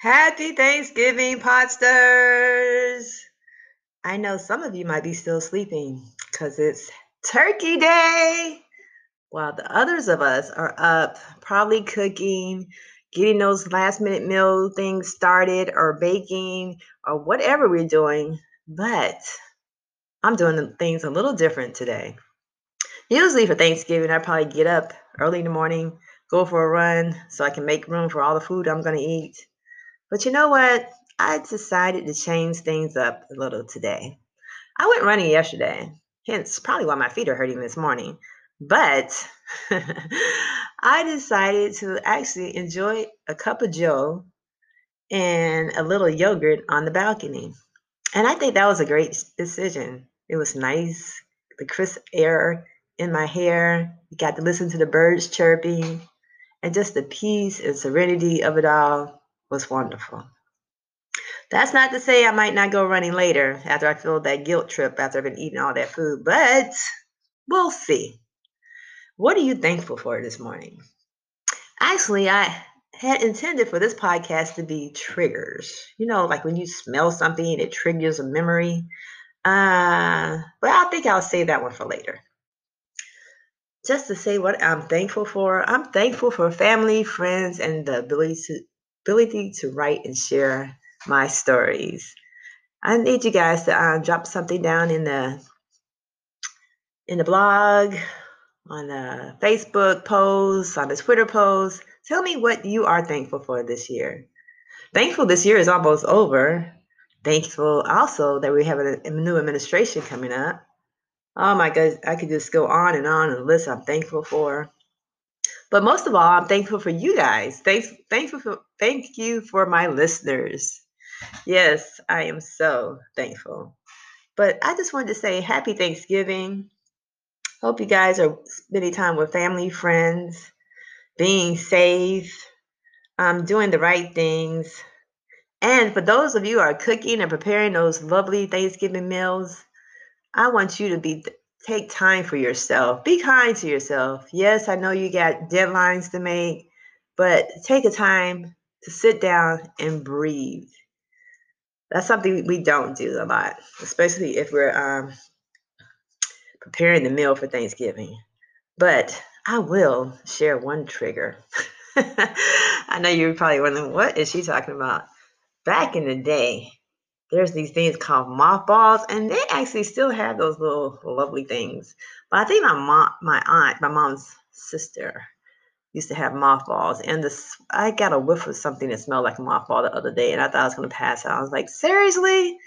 Happy Thanksgiving, Podsters! I know some of you might be still sleeping because it's Turkey Day, while the others of us are up, probably cooking, getting those last minute meal things started, or baking, or whatever we're doing. But I'm doing things a little different today. Usually for Thanksgiving, I probably get up early in the morning, go for a run so I can make room for all the food I'm going to eat but you know what? I decided to change things up a little today. I went running yesterday, hence probably why my feet are hurting this morning. But I decided to actually enjoy a cup of joe and a little yogurt on the balcony. And I think that was a great decision. It was nice, the crisp air in my hair. You got to listen to the birds chirping, and just the peace and serenity of it all was wonderful. That's not to say I might not go running later after I feel that guilt trip after I've been eating all that food, but we'll see. What are you thankful for this morning? Actually, I had intended for this podcast to be triggers. You know, like when you smell something, it triggers a memory. Uh, but I think I'll save that one for later. Just to say what I'm thankful for, I'm thankful for family, friends, and the ability to ability to write and share my stories. I need you guys to uh, drop something down in the in the blog, on the Facebook post, on the Twitter post. Tell me what you are thankful for this year. Thankful this year is almost over. Thankful also that we have a, a new administration coming up. Oh my God, I could just go on and on and list I'm thankful for. But most of all, I'm thankful for you guys. Thanks, thankful for, thank you for my listeners. Yes, I am so thankful. But I just wanted to say happy Thanksgiving. Hope you guys are spending time with family, friends, being safe, um, doing the right things. And for those of you who are cooking and preparing those lovely Thanksgiving meals, I want you to be take time for yourself. Be kind to yourself. Yes, I know you got deadlines to make, but take a time to sit down and breathe. That's something we don't do a lot, especially if we're um, preparing the meal for Thanksgiving. But I will share one trigger. I know you're probably wondering, what is she talking about? Back in the day, there's these things called mothballs, and they actually still have those little lovely things. But I think my mom, my aunt, my mom's sister, used to have mothballs, and this I got a whiff of something that smelled like a mothball the other day, and I thought I was gonna pass out. I was like, seriously?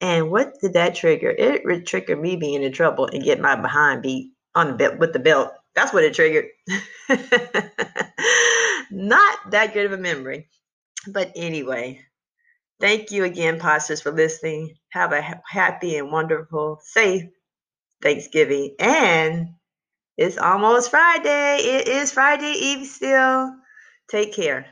And what did that trigger? It triggered me being in trouble and get my behind beat on the belt with the belt. That's what it triggered. Not that good of a memory. But anyway, Thank you again, Podsters, for listening. Have a happy and wonderful, safe Thanksgiving. And it's almost Friday. It is Friday Eve still. Take care.